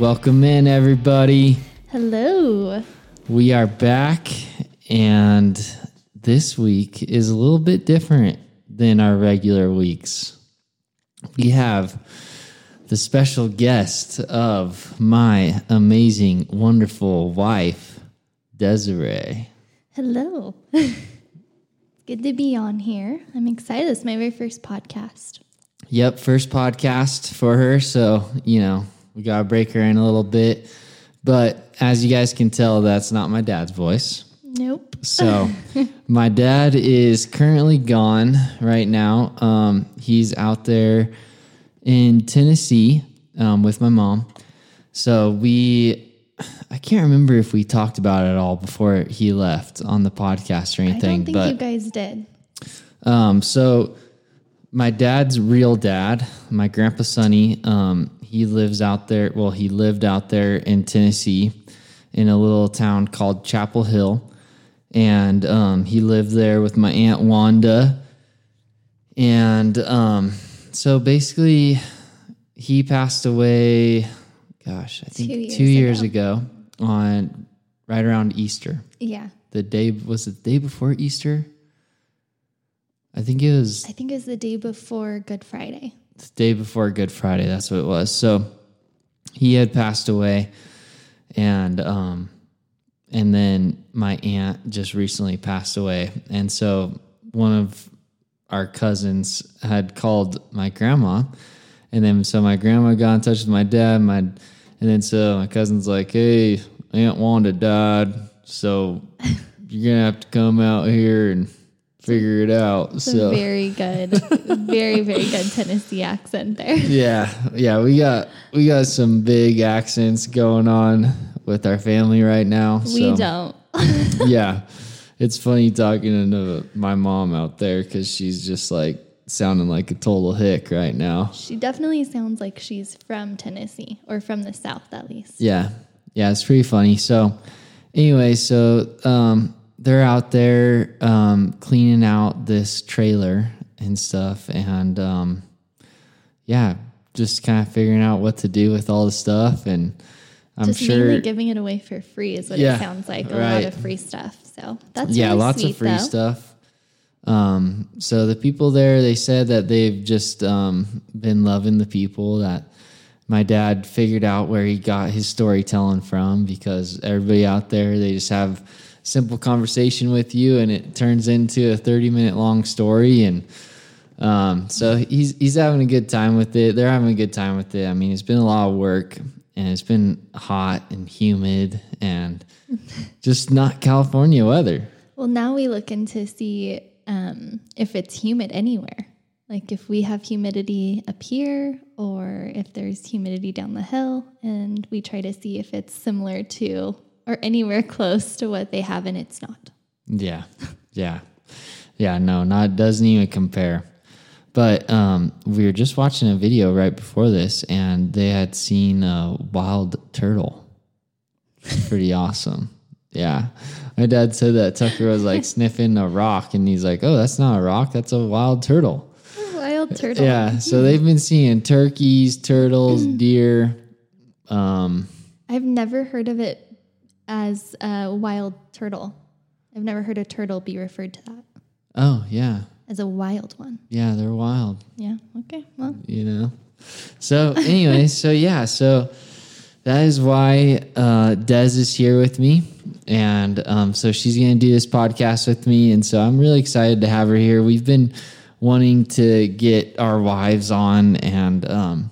Welcome in, everybody. Hello. We are back, and this week is a little bit different than our regular weeks. We have the special guest of my amazing, wonderful wife, Desiree. Hello. Good to be on here. I'm excited. It's my very first podcast. Yep, first podcast for her, so you know we gotta break her in a little bit. But as you guys can tell, that's not my dad's voice. Nope. So, my dad is currently gone right now. Um, he's out there in Tennessee um, with my mom. So, we, I can't remember if we talked about it at all before he left on the podcast or anything. I don't think but you guys did. um, so my dad's real dad, my grandpa Sonny, um, he lives out there. Well, he lived out there in Tennessee in a little town called Chapel Hill. And um, he lived there with my Aunt Wanda. And um, so basically, he passed away, gosh, I think Two years two years ago on right around Easter. Yeah. The day was it the day before Easter? I think it was I think it was the day before Good Friday. the day before Good Friday. That's what it was. So he had passed away, and um, and then my aunt just recently passed away, and so one of our cousins had called my grandma, and then so my grandma got in touch with my dad, my and then so my cousin's like, hey, Aunt Wanda died, so you're gonna have to come out here and figure it out. So very good, very, very good Tennessee accent there. yeah, yeah, we got we got some big accents going on with our family right now. We so, don't. yeah, it's funny talking to my mom out there because she's just like sounding like a total hick right now. She definitely sounds like she's from Tennessee or from the South at least. Yeah, yeah, it's pretty funny. So, anyway, so um, they're out there um, cleaning out this trailer and stuff, and um, yeah, just kind of figuring out what to do with all the stuff. And I'm Just sure, mainly giving it away for free is what Yeah, it sounds like. A lot of free stuff. So that's yeah, really lots sweet, of free though. stuff. Um, so the people there, they said that they've just um, been loving the people that my dad figured out where he got his storytelling from because everybody out there, they just have simple conversation with you and it turns into a 30 minute long story. And um, so he's, he's having a good time with it. They're having a good time with it. I mean, it's been a lot of work and it's been hot and humid and just not California weather. Well, now we look into see um, if it's humid anywhere. Like if we have humidity up here or if there's humidity down the hill, and we try to see if it's similar to or anywhere close to what they have, and it's not. Yeah, yeah, yeah. No, not doesn't even compare. But um, we were just watching a video right before this, and they had seen a wild turtle. Pretty awesome. Yeah, my dad said that Tucker was like sniffing a rock, and he's like, "Oh, that's not a rock. That's a wild turtle." Wild turtle. Yeah. So they've been seeing turkeys, turtles, deer. Um, I've never heard of it as a wild turtle. I've never heard a turtle be referred to that oh yeah, as a wild one. yeah. They're wild. Yeah. Okay. Well, you know. So anyway, so yeah, so that is why uh, Des is here with me, and um, so she's going to do this podcast with me, and so I'm really excited to have her here. We've been wanting to get our wives on, and um,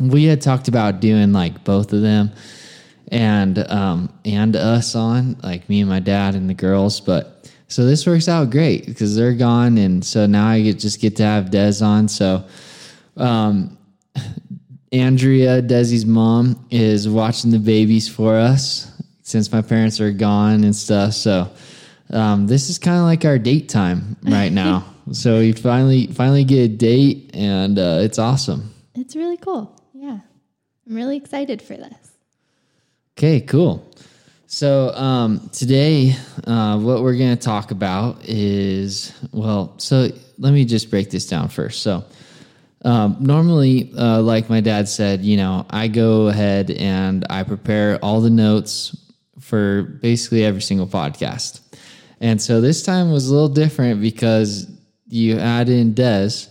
we had talked about doing like both of them and um, and us on, like me and my dad and the girls, but. So this works out great because they're gone, and so now I get just get to have Des on. So, um, Andrea, Desi's mom, is watching the babies for us since my parents are gone and stuff. So um, this is kind of like our date time right now. so we finally finally get a date, and uh, it's awesome. it's really cool. Yeah. I'm really excited for this. Okay, cool. So um, today, uh, what we're going to talk about is well. So let me just break this down first. So um, normally, uh, like my dad said, you know, I go ahead and I prepare all the notes for basically every single podcast. And so this time was a little different because you add in Des.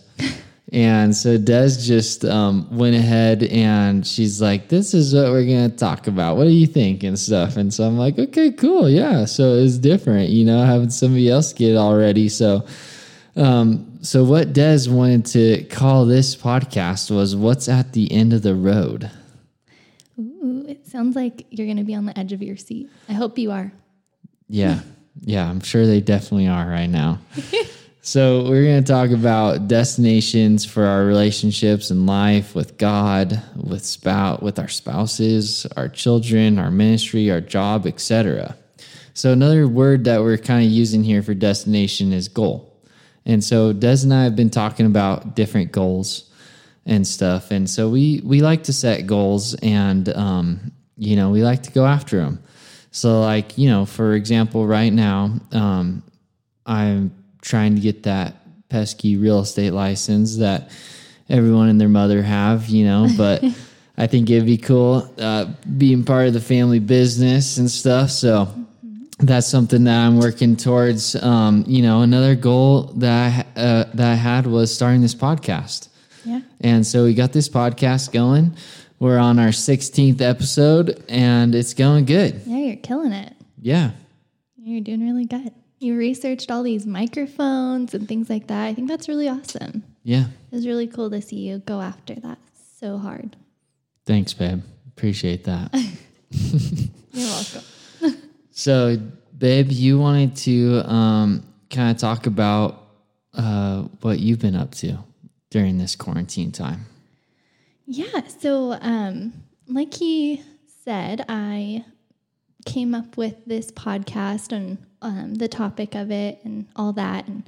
And so Des just um, went ahead and she's like, This is what we're going to talk about. What do you think? And stuff. And so I'm like, Okay, cool. Yeah. So it's different, you know, having somebody else get it already. So, um, so what Des wanted to call this podcast was What's at the End of the Road? Ooh, it sounds like you're going to be on the edge of your seat. I hope you are. Yeah. Yeah. I'm sure they definitely are right now. So, we're going to talk about destinations for our relationships and life with God, with spout, with our spouses, our children, our ministry, our job, etc. So, another word that we're kind of using here for destination is goal. And so, Des and I have been talking about different goals and stuff, and so we we like to set goals, and um, you know, we like to go after them. So, like you know, for example, right now, um, I'm trying to get that pesky real estate license that everyone and their mother have, you know, but I think it'd be cool uh, being part of the family business and stuff. So that's something that I'm working towards. Um, you know, another goal that I, uh, that I had was starting this podcast. Yeah. And so we got this podcast going. We're on our 16th episode and it's going good. Yeah, you're killing it. Yeah. You're doing really good. You researched all these microphones and things like that. I think that's really awesome. Yeah. It was really cool to see you go after that so hard. Thanks, babe. Appreciate that. You're welcome. So, babe, you wanted to um, kind of talk about uh, what you've been up to during this quarantine time. Yeah. So, um, like he said, I came up with this podcast and um, the topic of it and all that. And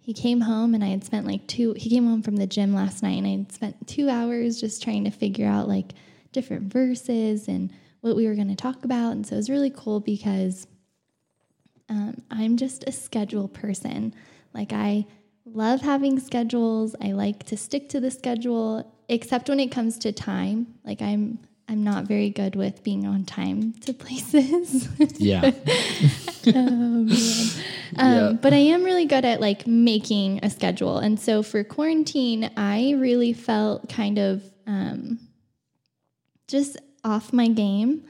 he came home, and I had spent like two. He came home from the gym last night, and I had spent two hours just trying to figure out like different verses and what we were going to talk about. And so it was really cool because um, I'm just a schedule person. Like I love having schedules. I like to stick to the schedule, except when it comes to time. Like I'm I'm not very good with being on time to places. Yeah. oh, man. Um, Yeah. But I am really good at like making a schedule. And so for quarantine, I really felt kind of um, just off my game.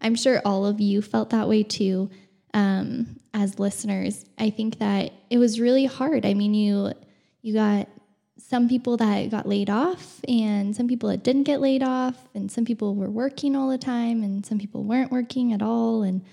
I'm sure all of you felt that way too um, as listeners. I think that it was really hard. I mean, you you got some people that got laid off and some people that didn't get laid off and some people were working all the time and some people weren't working at all. And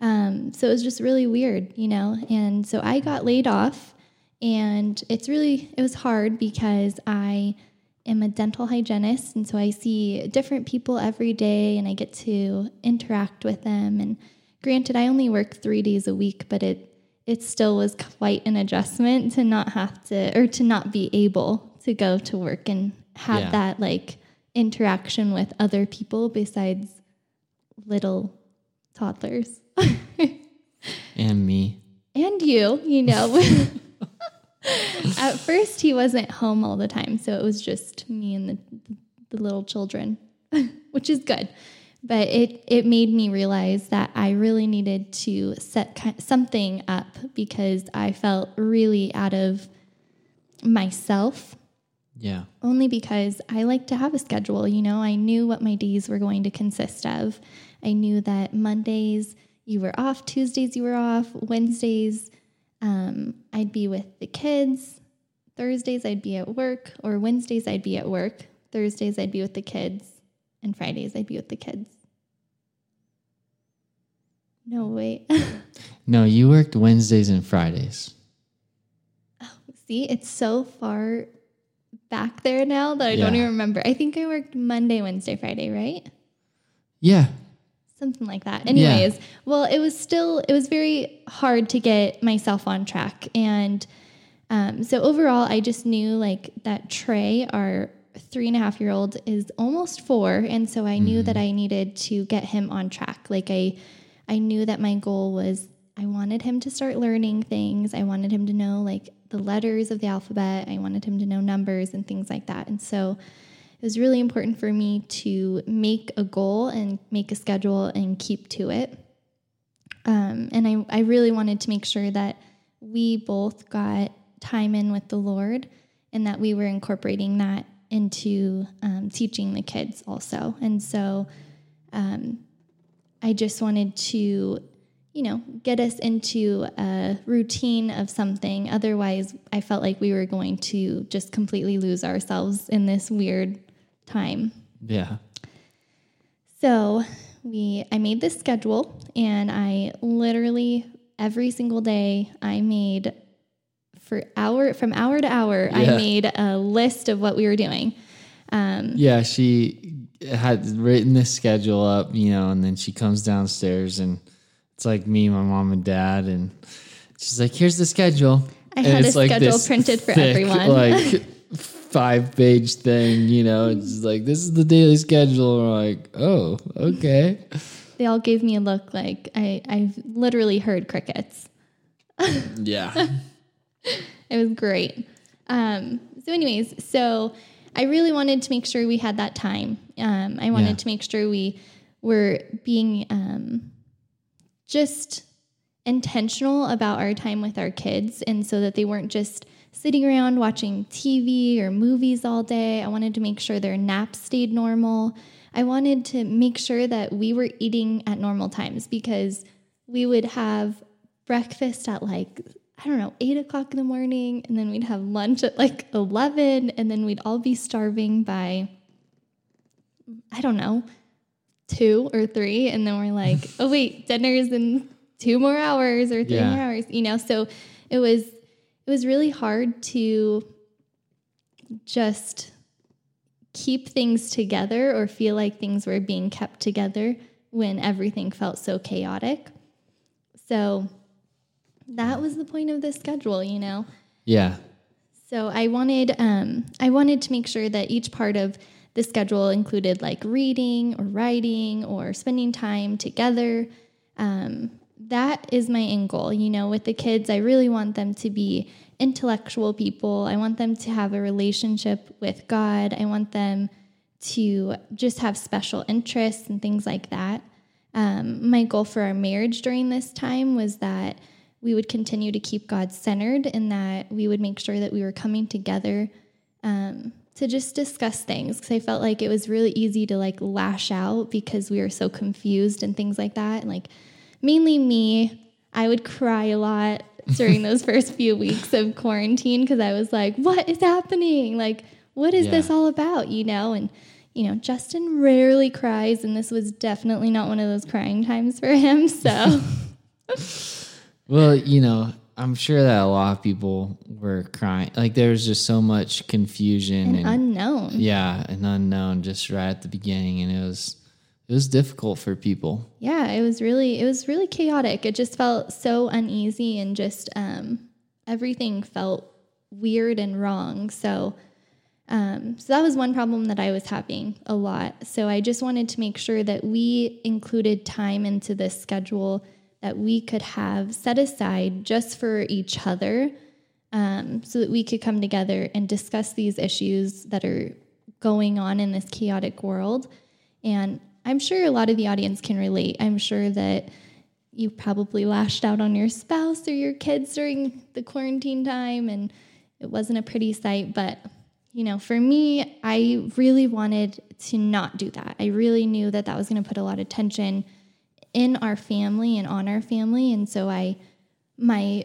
um, so it was just really weird you know? And so i got laid off and it's really it was hard because i am a dental hygienist and so i see different people every day and i get to interact with them. And granted i only work three days a week but it it still was quite an adjustment to not have to or to not be able to go to work and have Yeah. that like interaction with other people besides little toddlers and me. and you you know at first he wasn't home all the time so it was just me and the, the little children which is good but it it made me realize that I really needed to set something up because I felt really out of myself Yeah. only because I like to have a schedule. You know, I knew what my days were going to consist of. I knew that Mondays you were off, Tuesdays you were off, Wednesdays um, I'd be with the kids, Thursdays I'd be at work, or Wednesdays I'd be at work, Thursdays I'd be with the kids, and Fridays I'd be with the kids. No, wait. No, you worked Wednesdays and Fridays. Oh, See, it's so far back there now that I don't even remember. I think I worked Monday, Wednesday, Friday, right? Yeah. something like that anyways well it was still it was very hard to get myself on track and um, so overall i just knew like that trey our three and a half year old is almost four and so i knew that i needed to get him on track like i i knew that my goal was i wanted him to start learning things i wanted him to know like the letters of the alphabet. I wanted him to know numbers and things like that. And so it was really important for me to make a goal and make a schedule and keep to it. Um, and I, I really wanted to make sure that we both got time in with the Lord and that we were incorporating that into um, teaching the kids also. And so um, I just wanted to, you know, get us into a routine of something. Otherwise, I felt like we were going to just completely lose ourselves in this weird time. Yeah. So we I made this schedule and I literally every single day I made for hour from hour to hour I made a list of what we were doing. Um, Yeah, she had written this schedule up, you know, and then she comes downstairs and it's like me, my mom, and dad, and she's like, "Here's the schedule." I And had a like schedule printed for thick, everyone. like five page thing, you know. It's like this is the daily schedule. We're like, oh, okay. they all gave me a look like I I've literally heard crickets. Yeah, It was great. Um, so, anyways, so I really wanted to make sure we had that time. Um, I wanted Yeah. to make sure we were being um, just intentional about our time with our kids, and so that they weren't just sitting around watching TV or movies all day. I wanted to make sure their naps stayed normal. I wanted to make sure that we were eating at normal times because we would have breakfast at like I don't know, eight o'clock in the morning, and then we'd have lunch at like 11, and then we'd all be starving by, I don't know, two or three. And then we're like, oh, wait, dinner's in two more hours or three Yeah. more hours, you know? So it was, it was really hard to just keep things together or feel like things were being kept together when everything felt so chaotic. So that was the point of this schedule, you know. yeah, So I wanted um, I wanted to make sure that each part of the schedule included like reading or writing or spending time together. Um, that is my end goal. You know, with the kids, I really want them to be intellectual people. I want them to have a relationship with God. I want them to just have special interests and things like that. Um, my goal for our marriage during this time was that we would continue to keep God centered and that we would make sure that we were coming together um, to just discuss things because I felt like it was really easy to like lash out because we were so confused and things like that. And like mainly me, I would cry a lot during those first few weeks of quarantine because I was like, what is happening? Like, what is Yeah. this all about? You know, and you know, Justin rarely cries, and this was definitely not one of those crying times for him. So, Well, you know, I'm sure that a lot of people were crying. Like there was just so much confusion and, unknown. yeah, and unknown just right at the beginning, and it was it was difficult for people. yeah it was really it was really chaotic it just felt so uneasy and just um, everything felt weird and wrong so um, so that was one problem that i was having a lot so i just wanted to make sure that we included time into this schedule that we could have set aside just for each other um, so that we could come together and discuss these issues that are going on in this chaotic world. And I'm sure a lot of the audience can relate. I'm sure that you probably lashed out on your spouse or your kids during the quarantine time, and it wasn't a pretty sight. But, you know, for me, I really wanted to not do that. I really knew that that was going to put a lot of tension in our family and on our family. And so I, my,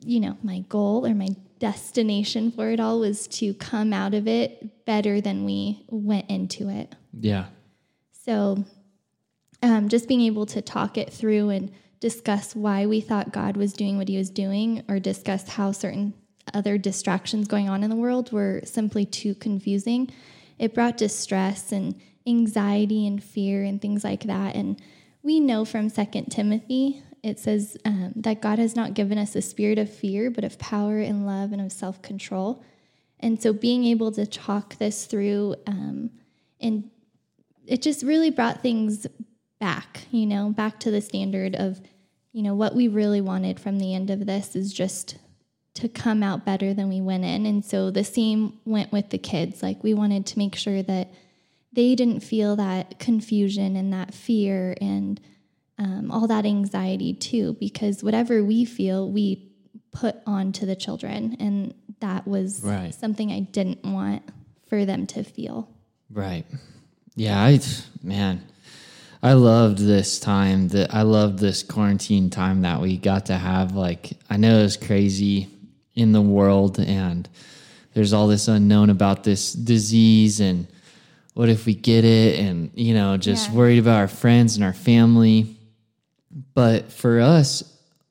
you know, my goal or my destination for it all was to come out of it better than we went into it. Yeah. So, um, just being able to talk it through and discuss why we thought God was doing what he was doing, or discuss how certain other distractions going on in the world were simply too confusing, it brought distress and anxiety and fear and things like that. And we know from Second Timothy, it says um, that God has not given us a spirit of fear, but of power and love and of self control. And so, being able to talk this through um, and it just really brought things back, you know, back to the standard of, you know, what we really wanted from the end of this is just to come out better than we went in. And so the same went with the kids. Like we wanted to make sure that they didn't feel that confusion and that fear and um, all that anxiety too, because whatever we feel, we put onto the children. And that was Right. something I didn't want for them to feel. Right. Yeah, I man, I loved this time that I loved this quarantine time that we got to have. Like I know it's crazy in the world and there's all this unknown about this disease and what if we get it and you know, just Yeah. worried about our friends and our family. But for us,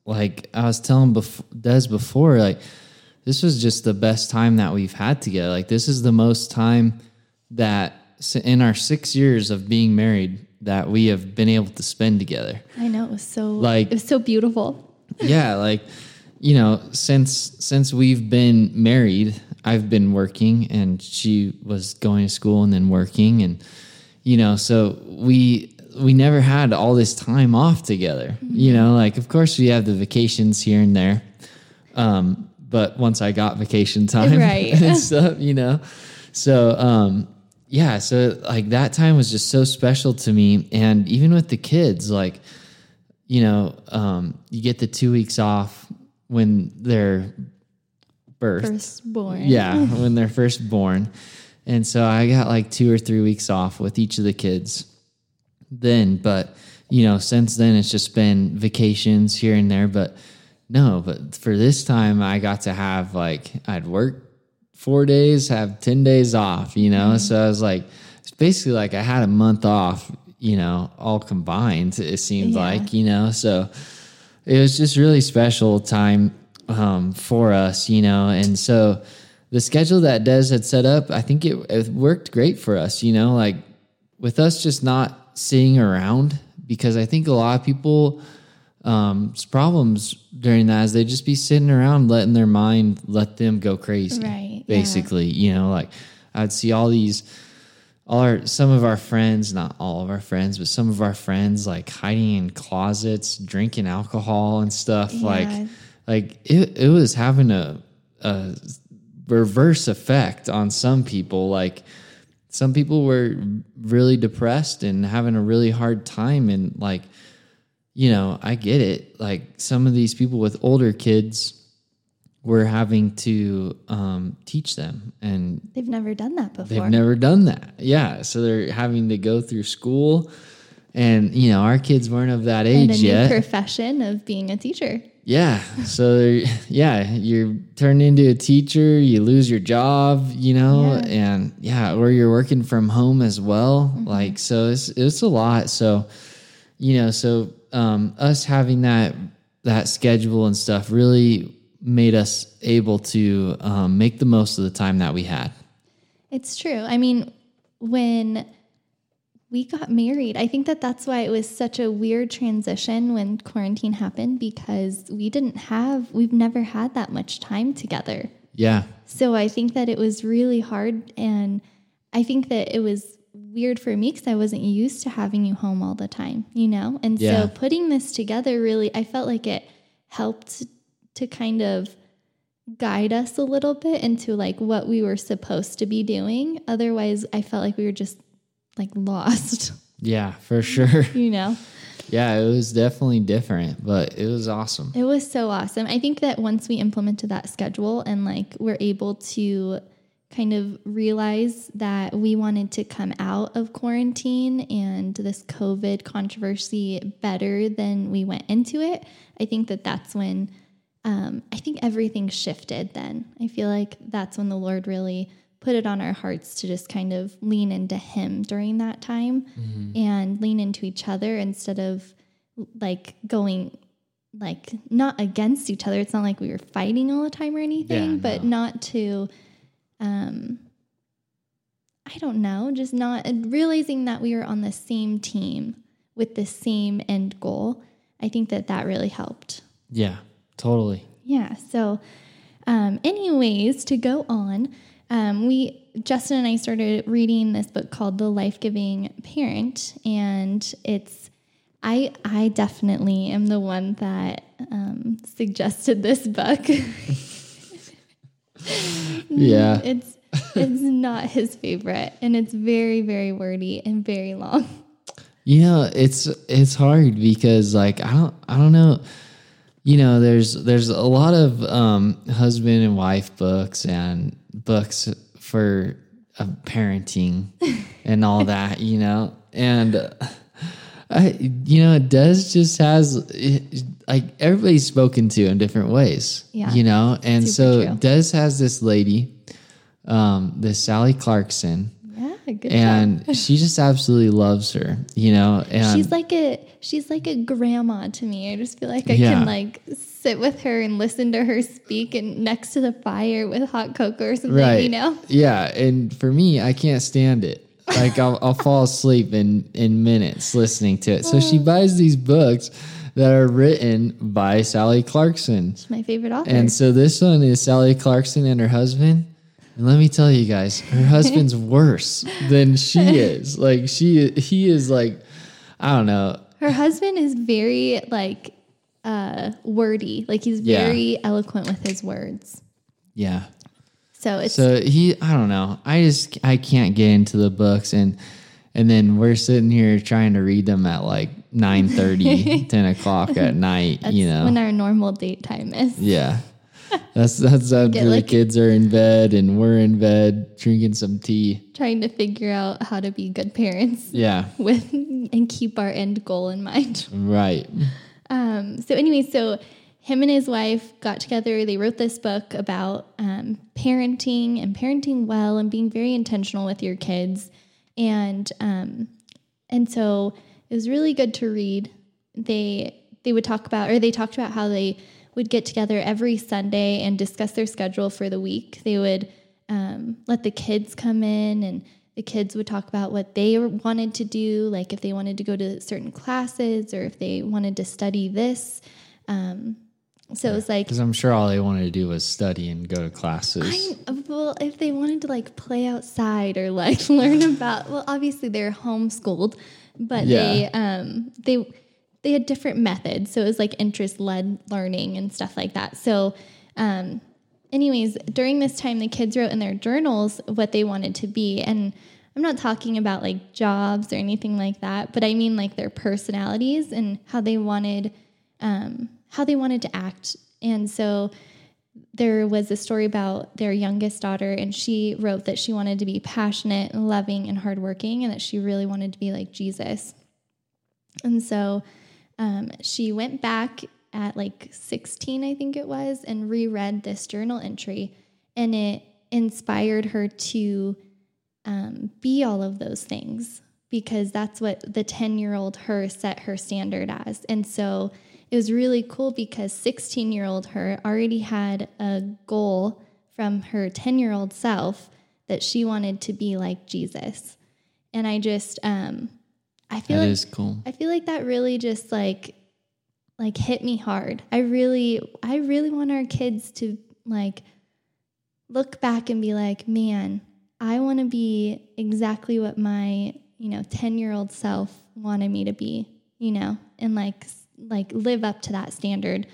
like I was telling bef- Des before, like this was just the best time that we've had together. Like this is the most time that in our six years of being married that we have been able to spend together. I know it was so Like- it was so beautiful. yeah, like you know, since since we've been married, I've been working and she was going to school and then working and you know, so we we never had all this time off together. You know, like of course we have the vacations here and there. Um, but once I got vacation time Right. and stuff, you know. So um yeah, so like that time was just so special to me and even with the kids like you know, um, you get the two weeks off when they're first born, Yeah, when they're first born. And so I got like two or three weeks off with each of the kids then. But, you know, since then it's just been vacations here and there. But no, but for this time I got to have like, I'd work four days, have 10 days off, you know? Mm-hmm. So I was like, it's basically like I had a month off, you know, all combined, it seemed Yeah. like, you know? So it was just really special time um, for us, you know. And so the schedule that Des had set up, I think it, it worked great for us, you know, like with us just not sitting around because I think a lot of people um problems during that is they just be sitting around letting their mind let them go crazy Right, yeah. basically you know like i'd see all these all our some of our friends not all of our friends but some of our friends like hiding in closets drinking alcohol and stuff Yeah. like like it, it was having a a reverse effect on some people like some people were really depressed and having a really hard time and like you know i get it like some of these people with older kids were having to um, teach them and They've never done that before. They've never done that. Yeah. So they're having to go through school. And, you know, our kids weren't of that and a age new yet. profession of being a teacher. yeah. So, yeah, you're turned into a teacher, you lose your job, you know, Yeah. and yeah, or you're working from home as well. Like, so it's, it's a lot. So, you know, so um, us having that, that schedule and stuff really made us able to um, make the most of the time that we had. It's true. I mean, when we got married, I think that that's why it was such a weird transition when quarantine happened because we didn't have, we've never had that much time together. Yeah. So I think that it was really hard. And I think that it was weird for me because I wasn't used to having you home all the time, you know? And Yeah. so putting this together really, I felt like it helped to kind of guide us a little bit into like what we were supposed to be doing. Otherwise, I felt like we were just like lost, Yeah, for sure. you know? Yeah, it was definitely different, but it was awesome. It was so awesome. I think that once we implemented that schedule and like we're able to kind of realize that we wanted to come out of quarantine and this COVID controversy better than we went into it, I think that that's when um, I think everything shifted then. I feel like that's when the Lord really put it on our hearts to just kind of lean into Him during that time and lean into each other instead of like going like not against each other. It's not like we were fighting all the time or anything, Yeah, but no. not to um I don't know, just not realizing that we were on the same team with the same end goal. I think that that really helped. Yeah, totally. Yeah. So, um, anyways, to go on, um, we Justin and I started reading this book called The Life Giving Parent, and it's I I definitely am the one that um, suggested this book. Yeah. It's it's not his favorite and it's very very wordy and very long. You know, it's it's hard because like I don't I don't know. You know, there's there's a lot of um, husband and wife books and books for uh, parenting and all that. You know, and uh, I you know it does just has like everybody's spoken to in different ways. Yeah. you know, and so true. Des has this lady, um, this Sally Clarkson good and she just absolutely loves her, you know. And She's like a she's like a grandma to me. I just feel like I Yeah. can like sit with her and listen to her speak and next to the fire with hot cocoa or something, right, you know? yeah. And for me, I can't stand it. Like I'll, I'll fall asleep in in minutes listening to it. So she oh. buys these books that are written by Sally Clarkson, She's my favorite author. and so this one is Sally Clarkson and her husband. And let me tell you guys, her husband's worse than she is. Like she, he is like, I don't know. her husband is very like uh wordy. Like he's Yeah. very eloquent with his words. Yeah, So it's So he, I don't know. I just I can't get into the books, and and then we're sitting here trying to read them at like 9 30 10 o'clock at night. you know, when our normal date time is. yeah. That's that's after the like- kids are in bed and we're in bed drinking some tea. Trying to figure out how to be good parents Yeah, with and keep our end goal in mind. right. Um, so anyway, so him and his wife got together. They wrote this book about um, parenting and parenting well and being very intentional with your kids. And um, and so it was really good to read. They they would talk about, or they talked about how they would get together every Sunday and discuss their schedule for the week. They would um, let the kids come in and the kids would talk about what they wanted to do, like if they wanted to go to certain classes or if they wanted to study this. Um, so it was like, Because I'm sure all they wanted to do was study and go to classes. well, if they wanted to like play outside or like learn about, well, obviously they're homeschooled, but they Yeah. um they they had different methods. So it was like interest led learning and stuff like that. So um anyways, during this time the kids wrote in their journals what they wanted to be and I'm not talking about like jobs or anything like that, but I mean like their personalities and how they wanted um how they wanted to act. And so there was a story about their youngest daughter, and she wrote that she wanted to be passionate, and loving, and hardworking, and that she really wanted to be like Jesus. And so um, she went back at like 16, I think it was, and reread this journal entry, and it inspired her to um, be all of those things because that's what the 10 year old her set her standard as. And so it was really cool because 16 year old her already had a goal from her 10 year old self that she wanted to be like Jesus. And I just, um, I feel That like is cool. I feel like that really just like like hit me hard. I really I really want our kids to like look back and be like, "Man, I want to be exactly what my, you know, 10-year-old self wanted me to be." You know, and like like live up to that standard.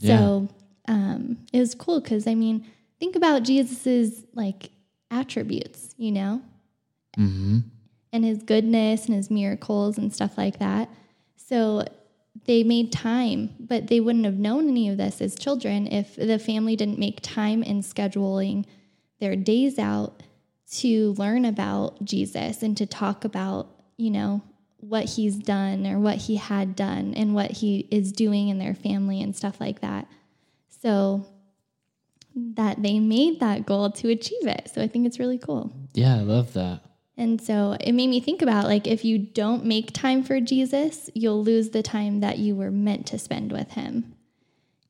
So, um it was cool cuz I mean, think about Jesus's like attributes, you know? hmm and his goodness and his miracles and stuff like that. So they made time, but they wouldn't have known any of this as children if the family didn't make time in scheduling their days out to learn about Jesus and to talk about, you know, what he's done or what he had done and what he is doing in their family and stuff like that. So that they made that goal to achieve it. So I think it's really cool. Yeah, I love that. And so it made me think about like if you don't make time for Jesus, you'll lose the time that you were meant to spend with him.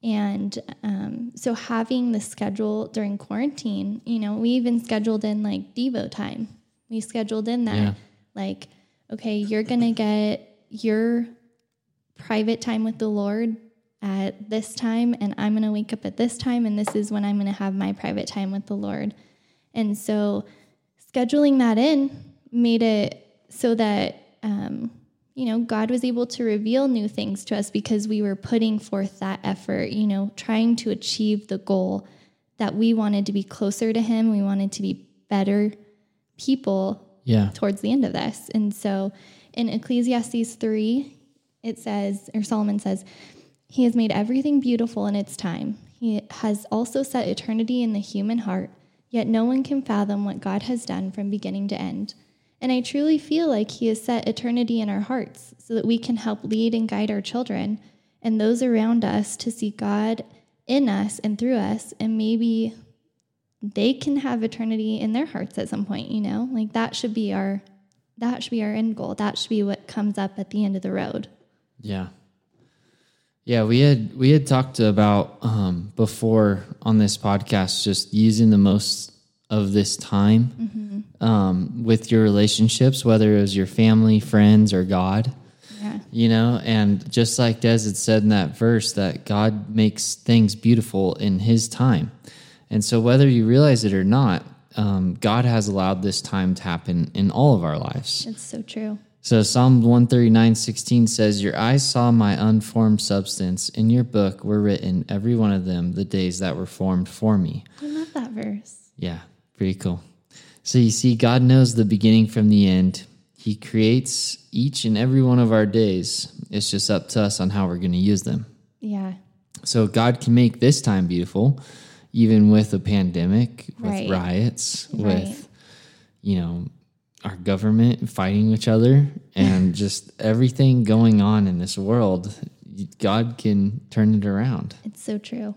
And um, so having the schedule during quarantine, you know, we even scheduled in like Devo time. We scheduled in that, Yeah. like, okay, you're going to get your private time with the Lord at this time, and I'm going to wake up at this time, and this is when I'm going to have my private time with the Lord. And so scheduling that in made it so that um, you know god was able to reveal new things to us because we were putting forth that effort you know trying to achieve the goal that we wanted to be closer to him. We wanted to be better people Yeah. towards the end of this. And so in Ecclesiastes 3, it says, or Solomon says, He has made everything beautiful in its time. He has also set eternity in the human heart, yet no one can fathom what God has done from beginning to end. And I truly feel like He has set eternity in our hearts so that we can help lead and guide our children and those around us to see God in us and through us, and maybe they can have eternity in their hearts at some point, you know? Like that should be our that should be our end goal. That should be what comes up at the end of the road. Yeah. Yeah, we had we had talked about um, before on this podcast just using the most of this time um, with your relationships, whether it was your family, friends, or God. Yeah. You know, and just like Des had said in that verse, that God makes things beautiful in His time. And so, whether you realize it or not, um, God has allowed this time to happen in all of our lives. It's so true. So Psalm 139, 16 says, Your eyes saw my unformed substance. In your book were written, every one of them, the days that were formed for me. I love that verse. Yeah, pretty cool. So you see, God knows the beginning from the end. He creates each and every one of our days. It's just up to us on how we're going to use them. Yeah. So God can make this time beautiful, even with a pandemic, with Right. riots, Right. with you know our government fighting each other, and just everything going on in this world. God can turn it around. It's so true.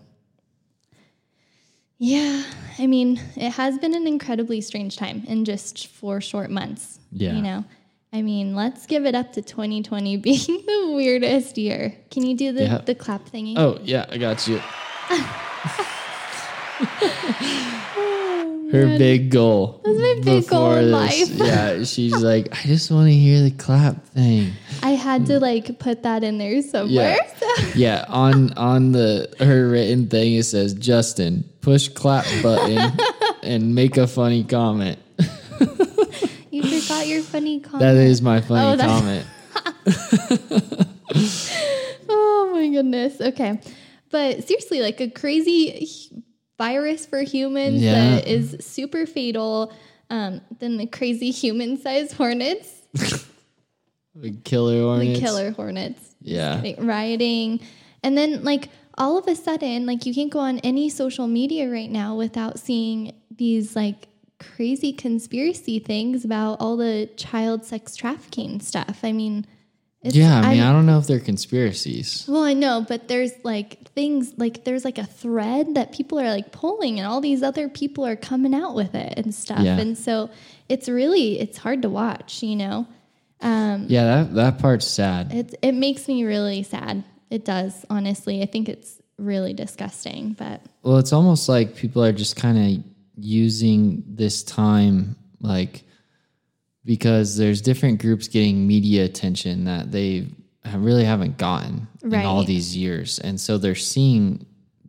Yeah. I mean, it has been an incredibly strange time in just four short months. Yeah. You know? I mean, let's give it up to 2020 being the weirdest year. Can you do the, Yeah. the clap thingy? Oh yeah, I got you. Her big goal. That's my big goal in life. yeah, she's like, I just want to hear the clap thing. I had to like put that in there somewhere. Yeah. yeah, on on the her written thing it says Justin, push clap button and make a funny comment. you forgot your funny comment. That is my funny Oh, comment. Oh my goodness. Okay. But seriously, like a crazy virus for humans Yeah. that is super fatal um, than the crazy human sized hornets, The killer hornets. the killer hornets, Yeah. like, rioting. And then, like, all of a sudden, like, you can't go on any social media right now without seeing these, like, crazy conspiracy things about all the child sex trafficking stuff. I mean, it's, Yeah, I mean, I'm- I don't know if they're conspiracies. Well, I know, but there's like things like there's like a thread that people are like pulling, and all these other people are coming out with it and stuff. Yeah. And so it's really it's hard to watch, you know. Um, Yeah, that that part's sad. it it makes me really sad. It does, honestly. I think it's really disgusting, but Well, it's almost like people are just kind of using this time like because there's different groups getting media attention that they really haven't gotten in all Right. these years. And so they're seeing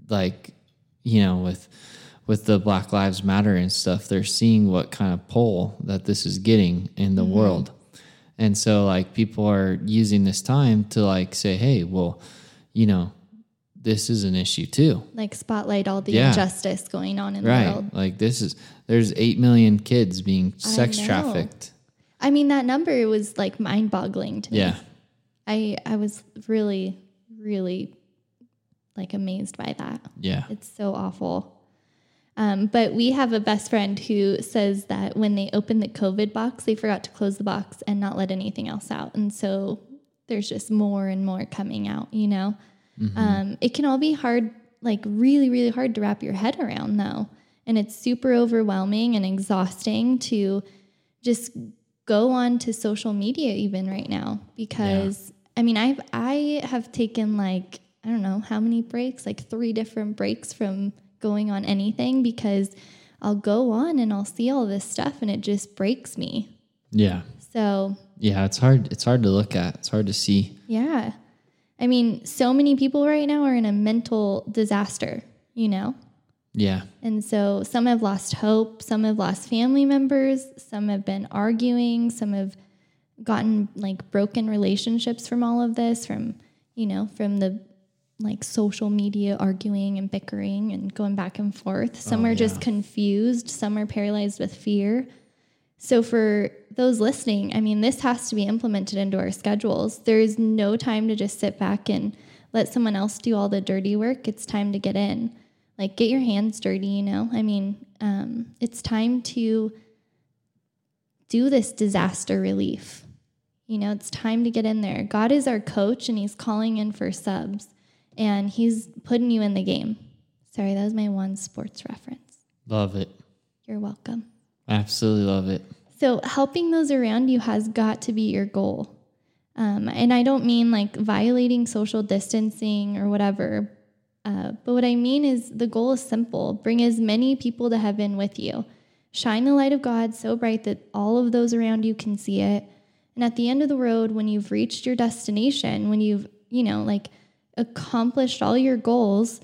like you know with with the Black Lives Matter and stuff, they're seeing what kind of pull that this is getting in the mm-hmm. world. And so like people are using this time to like say, "Hey, well, you know, this is an issue too." like spotlight all the Yeah. injustice going on in the world. Like this is there's 8 million kids being sex know. trafficked. I mean, that number was like mind boggling to me. Yeah. I I was really, really like amazed by that. Yeah. It's so awful. Um, but we have a best friend who says that when they opened the COVID box, they forgot to close the box and not let anything else out. And so there's just more and more coming out, you know? Um, it can all be hard, like really, really hard to wrap your head around, though. And it's super overwhelming and exhausting to just go on to social media even right now because I mean I've I have taken like I don't know how many breaks like three different breaks from going on anything because I'll go on and I'll see all this stuff and it just breaks me. Yeah. So, Yeah, it's hard it's hard to look at. It's hard to see. yeah. I mean, so many people right now are in a mental disaster, you know? Yeah. And so some have lost hope, some have lost family members, some have been arguing, some have gotten like broken relationships from all of this, from, you know, from the like social media arguing and bickering and going back and forth. Oh, some Oh, are just confused, some are paralyzed with fear. So, for those listening, I mean, this has to be implemented into our schedules. There's no time to just sit back and let someone else do all the dirty work. It's time to get in. Like, get your hands dirty, you know? I mean, um, it's time to do this disaster relief. You know, it's time to get in there. God is our coach and He's calling in for subs and He's putting you in the game. Sorry, that was my one sports reference. Love it. You're welcome. Absolutely love it. So, helping those around you has got to be your goal. Um, and I don't mean like violating social distancing or whatever. Uh, but what I mean is the goal is simple bring as many people to heaven with you. Shine the light of God so bright that all of those around you can see it. And at the end of the road, when you've reached your destination, when you've, you know, like accomplished all your goals,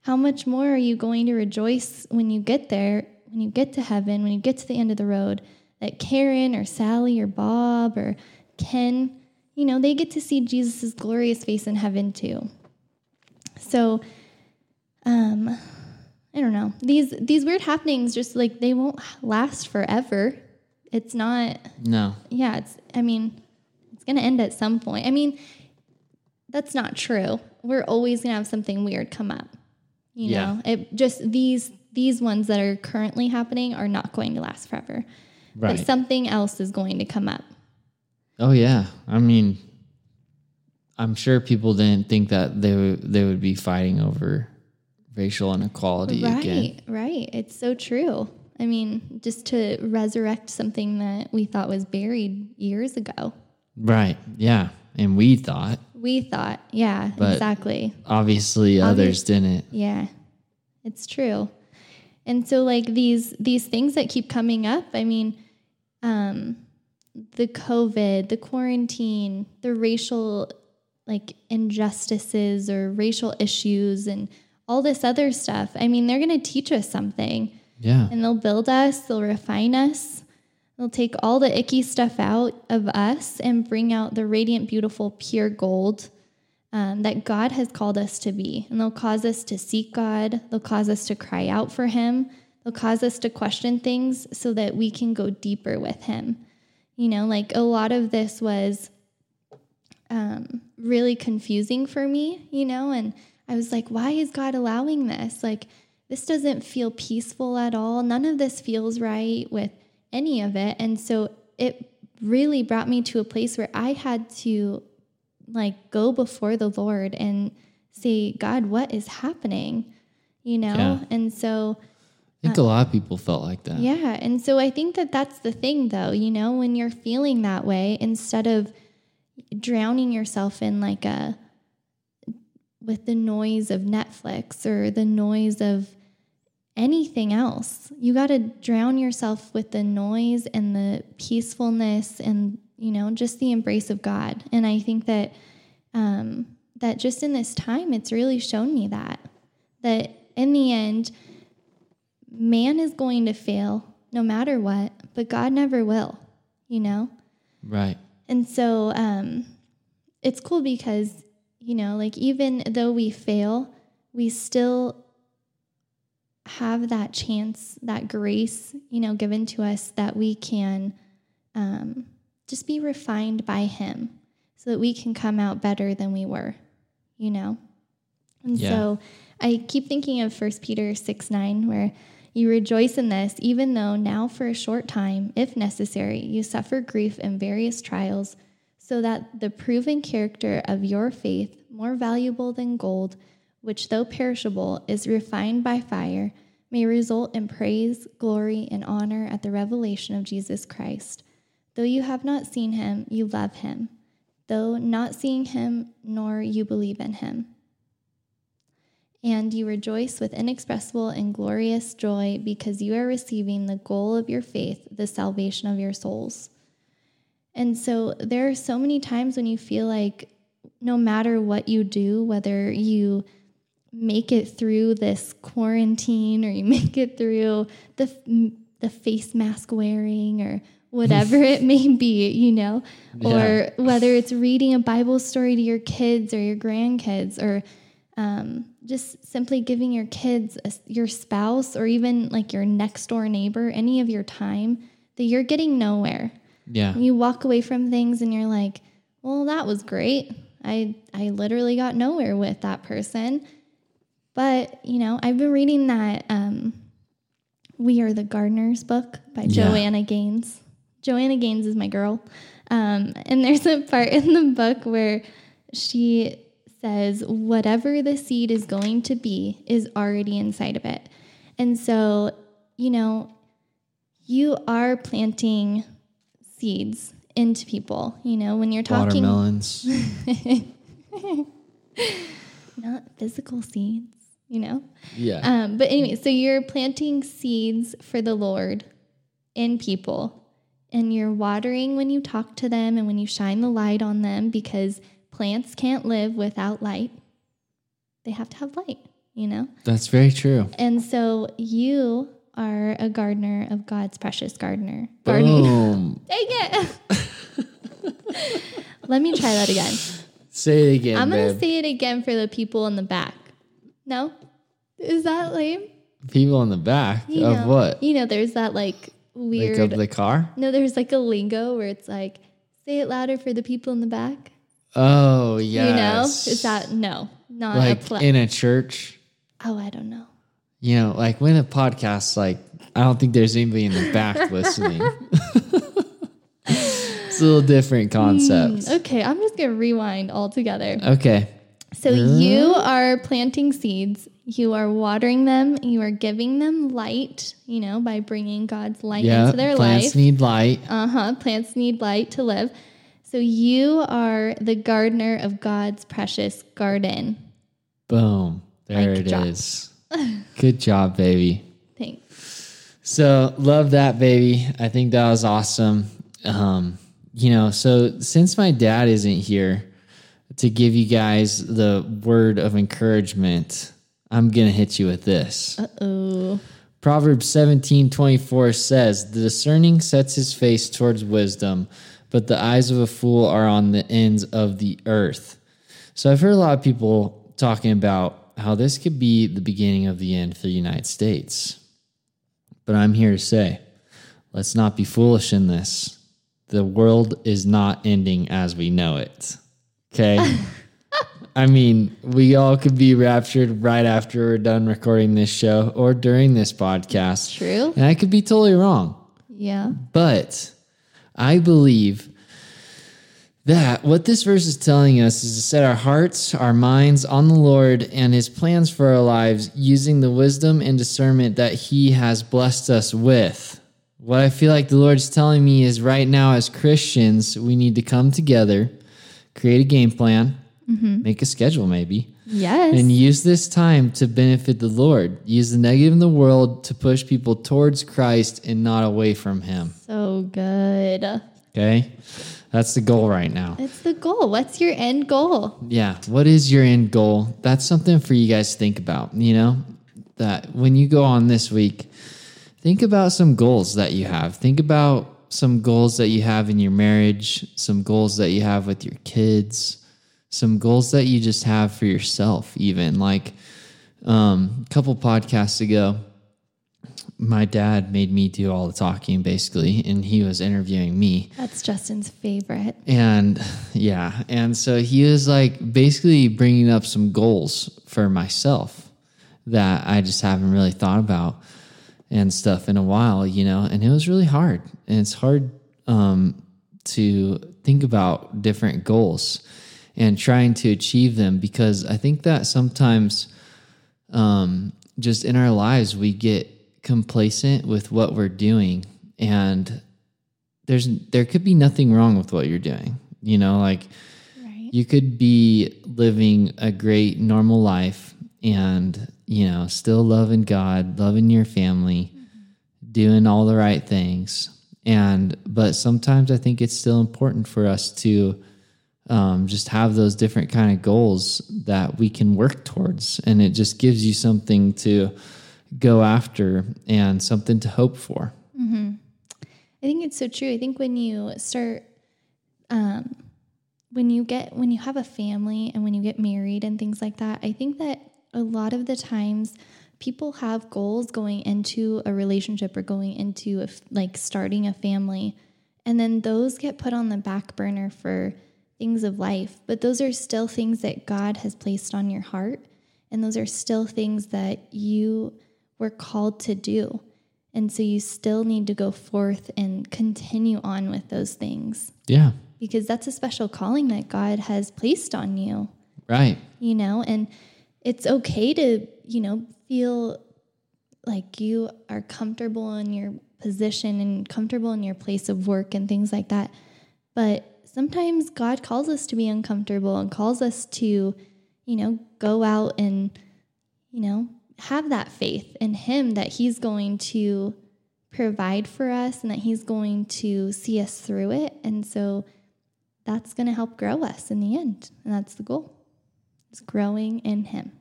how much more are you going to rejoice when you get there, when you get to heaven, when you get to the end of the road, that Karen or Sally or Bob or Ken, you know, they get to see Jesus' glorious face in heaven too. So, um, I don't know. These these weird happenings just like they won't last forever. It's not No. yeah, it's I mean, it's going to end at some point. I mean, that's not true. We're always going to have something weird come up. You Yeah. know, it just these these ones that are currently happening are not going to last forever. Right. But something else is going to come up. Oh yeah. I mean, I'm sure people didn't think that they would they would be fighting over racial inequality Right, again. right. It's so true. I mean, just to resurrect something that we thought was buried years ago. Right. Yeah. And we thought, We thought, yeah, But- exactly. obviously, others didn't. Yeah, it's true. And so like these these things that keep coming up, I mean, um, the COVID, the quarantine, the racial like injustices or racial issues and all this other stuff. I mean, they're going to teach us something Yeah. and they'll build us, they'll refine us. They'll take all the icky stuff out of us and bring out the radiant, beautiful, pure gold um, that God has called us to be. And they'll cause us to seek God, they'll cause us to cry out for Him, they'll cause us to question things so that we can go deeper with Him. You know, like a lot of this was um, really confusing for me, you know, and I was like, why is God allowing this? Like, this doesn't feel peaceful at all. None of this feels right with any of it. And so it really brought me to a place where I had to like go before the Lord and say, God, what is happening? You know? Yeah. And so, I think a uh, lot of people felt like that. yeah. And so I think that that's the thing, though, you know, when you're feeling that way, instead of drowning yourself in like a, with the noise of Netflix or the noise of anything else, you got to drown yourself with the noise and the peacefulness and, you know, just the embrace of God. And I think that, um, that just in this time, it's really shown me that, that in the end, man is going to fail no matter what, but God never will, you know? Right. And so um, it's cool because, you know, like even though we fail, we still have that chance, that grace, you know, given to us that we can um, just be refined by Him so that we can come out better than we were, you know? And Yeah. so I keep thinking of 1 Peter 6 9, where you rejoice in this, even though now for a short time, if necessary, you suffer grief in various trials, so that the proven character of your faith, more valuable than gold, which though perishable is refined by fire, may result in praise, glory, and honor at the revelation of Jesus Christ. Though you have not seen him, you love him. Though not seeing him, nor you believe in him and you rejoice with inexpressible and glorious joy because you are receiving the goal of your faith, the salvation of your souls. And so there are so many times when you feel like no matter what you do, whether you make it through this quarantine or you make it through the the face mask wearing or whatever it may be, you know, Yeah. or whether it's reading a Bible story to your kids or your grandkids or um, just simply giving your kids, a, your spouse, or even like your next door neighbor any of your time that you're getting nowhere. Yeah. You walk away from things and you're like, well, that was great. I, I literally got nowhere with that person. But, you know, I've been reading that um, We Are the Gardeners book by Yeah. Joanna Gaines. Joanna Gaines is my girl. Um, and there's a part in the book where she says, whatever the seed is going to be is already inside of it. And so, you know, you are planting seeds into people. You know, when you're talking, Watermelons. not physical seeds, you know? yeah. Um, but anyway, so you're planting seeds for the Lord in people, and you're watering when you talk to them and when you shine the light on them because plants can't live without light. They have to have light, you know? That's very true. And so you are a gardener of God's precious gardener. Gardening. Boom. Dang it. Let me try that again. Say it again, I'm going to say it again for the people in the back. No? Is that lame? People in the back You of know, what? You know, there's that like weird. Like of the car? no, there's like a lingo where it's like, say it louder for the people in the back. Oh, yeah. You know? Is that no? Not a like in a church? Oh, I don't know. You know, like when a podcast, like I don't think there's anybody in the back listening. it's a little different concept. Okay, I'm just gonna rewind all together. Okay. So you are planting seeds. You are watering them. You are giving them light. You know, by bringing God's light into their Plants life. Plants need light. Uh huh. Plants need light to live. So you are the gardener of God's precious garden. Boom. There Mic it drop. is. Good job, baby. Thanks. So love that, baby. I think that was awesome. Um, you know, so since my dad isn't here to give you guys the word of encouragement, I'm gonna hit you with this. Uh oh. Proverbs 17 24 says, The discerning sets his face towards wisdom, but the eyes of a fool are on the ends of the earth. So I've heard a lot of people talking about how this could be the beginning of the end for the United States. But I'm here to say, let's not be foolish in this. The world is not ending as we know it. Okay? I mean, we all could be raptured right after we're done recording this show or during this podcast. True. And I could be totally wrong. Yeah. But I believe that what this verse is telling us is to set our hearts, our minds on the Lord and his plans for our lives using the wisdom and discernment that he has blessed us with. What I feel like the Lord's telling me is right now, as Christians, we need to come together, create a game plan, mm-hmm. make a schedule maybe, Yes. and use this time to benefit the Lord. Use the negative in the world to push people towards Christ and not away from him. so good. Okay. That's the goal right now. It's the goal. What's your end goal? Yeah. What is your end goal? That's something for you guys to think about. You know, that when you go on this week, think about some goals that you have. Think about some goals that you have in your marriage, some goals that you have with your kids, some goals that you just have for yourself, even. Like um, a couple podcasts ago, my dad made me do all the talking basically, and he was interviewing me. That's Justin's favorite. And yeah, and so he was like basically bringing up some goals for myself that I just haven't really thought about and stuff in a while, you know, and it was really hard. And it's hard um, to think about different goals and trying to achieve them because I think that sometimes um, just in our lives we get complacent with what we're doing and there's there could be nothing wrong with what you're doing you know like Right. you could be living a great normal life and you know still loving god loving your family doing all the right things. And but sometimes i think it's still important for us to um, just have those different kind of goals that we can work towards. And it just gives you something to go after and something to hope for. I think it's so true. I think when you start um, when you get when you have a family and when you get married and things like that, I think that a lot of the times people have goals going into a relationship or going into a, like starting a family and then those get put on the back burner for things of life. But those are still things that God has placed on your heart and those are still things that you were called to do and so you still need to go forth and continue on with those things Yeah. because that's a special calling that God has placed on you Right. you know, and it's okay to, you know, feel like you are comfortable in your position and comfortable in your place of work and things like that. But sometimes God calls us to be uncomfortable and calls us to, you know, go out and, you know, have that faith in Him that He's going to provide for us and that He's going to see us through it. And so that's going to help grow us in the end. And that's the goal. It's growing in Him.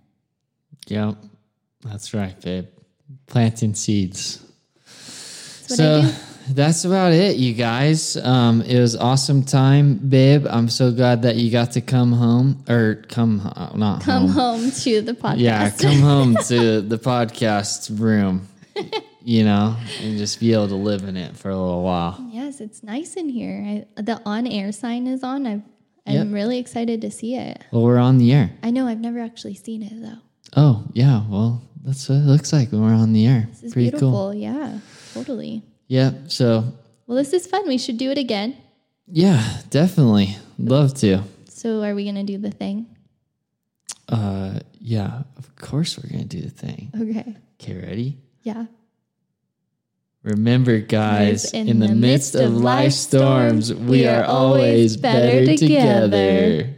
Yep. That's right, babe. Planting seeds. That's what so I do. That's about it, you guys. Um, it was awesome time, babe. I'm so glad that you got to come home or come, ho- not Come home. home to the podcast. Yeah, come home to the podcast room, you know, and just be able to live in it for a little while. yes, it's nice in here. I, the on air sign is on. I've, I'm Yep. really excited to see it. Well, we're on the air. I know I've never actually seen it though. Oh, yeah. Well, that's what it looks like when we're on the air. This is Pretty beautiful. cool. Yeah, totally. Yep. So, Well, this is fun. We should do it again. yeah, definitely. Love to. So, are we going to do the thing? Uh, yeah, of course we're going to do the thing. Okay. Okay, ready? Yeah. Remember, guys, in, the, midst of life storms, we are always better together.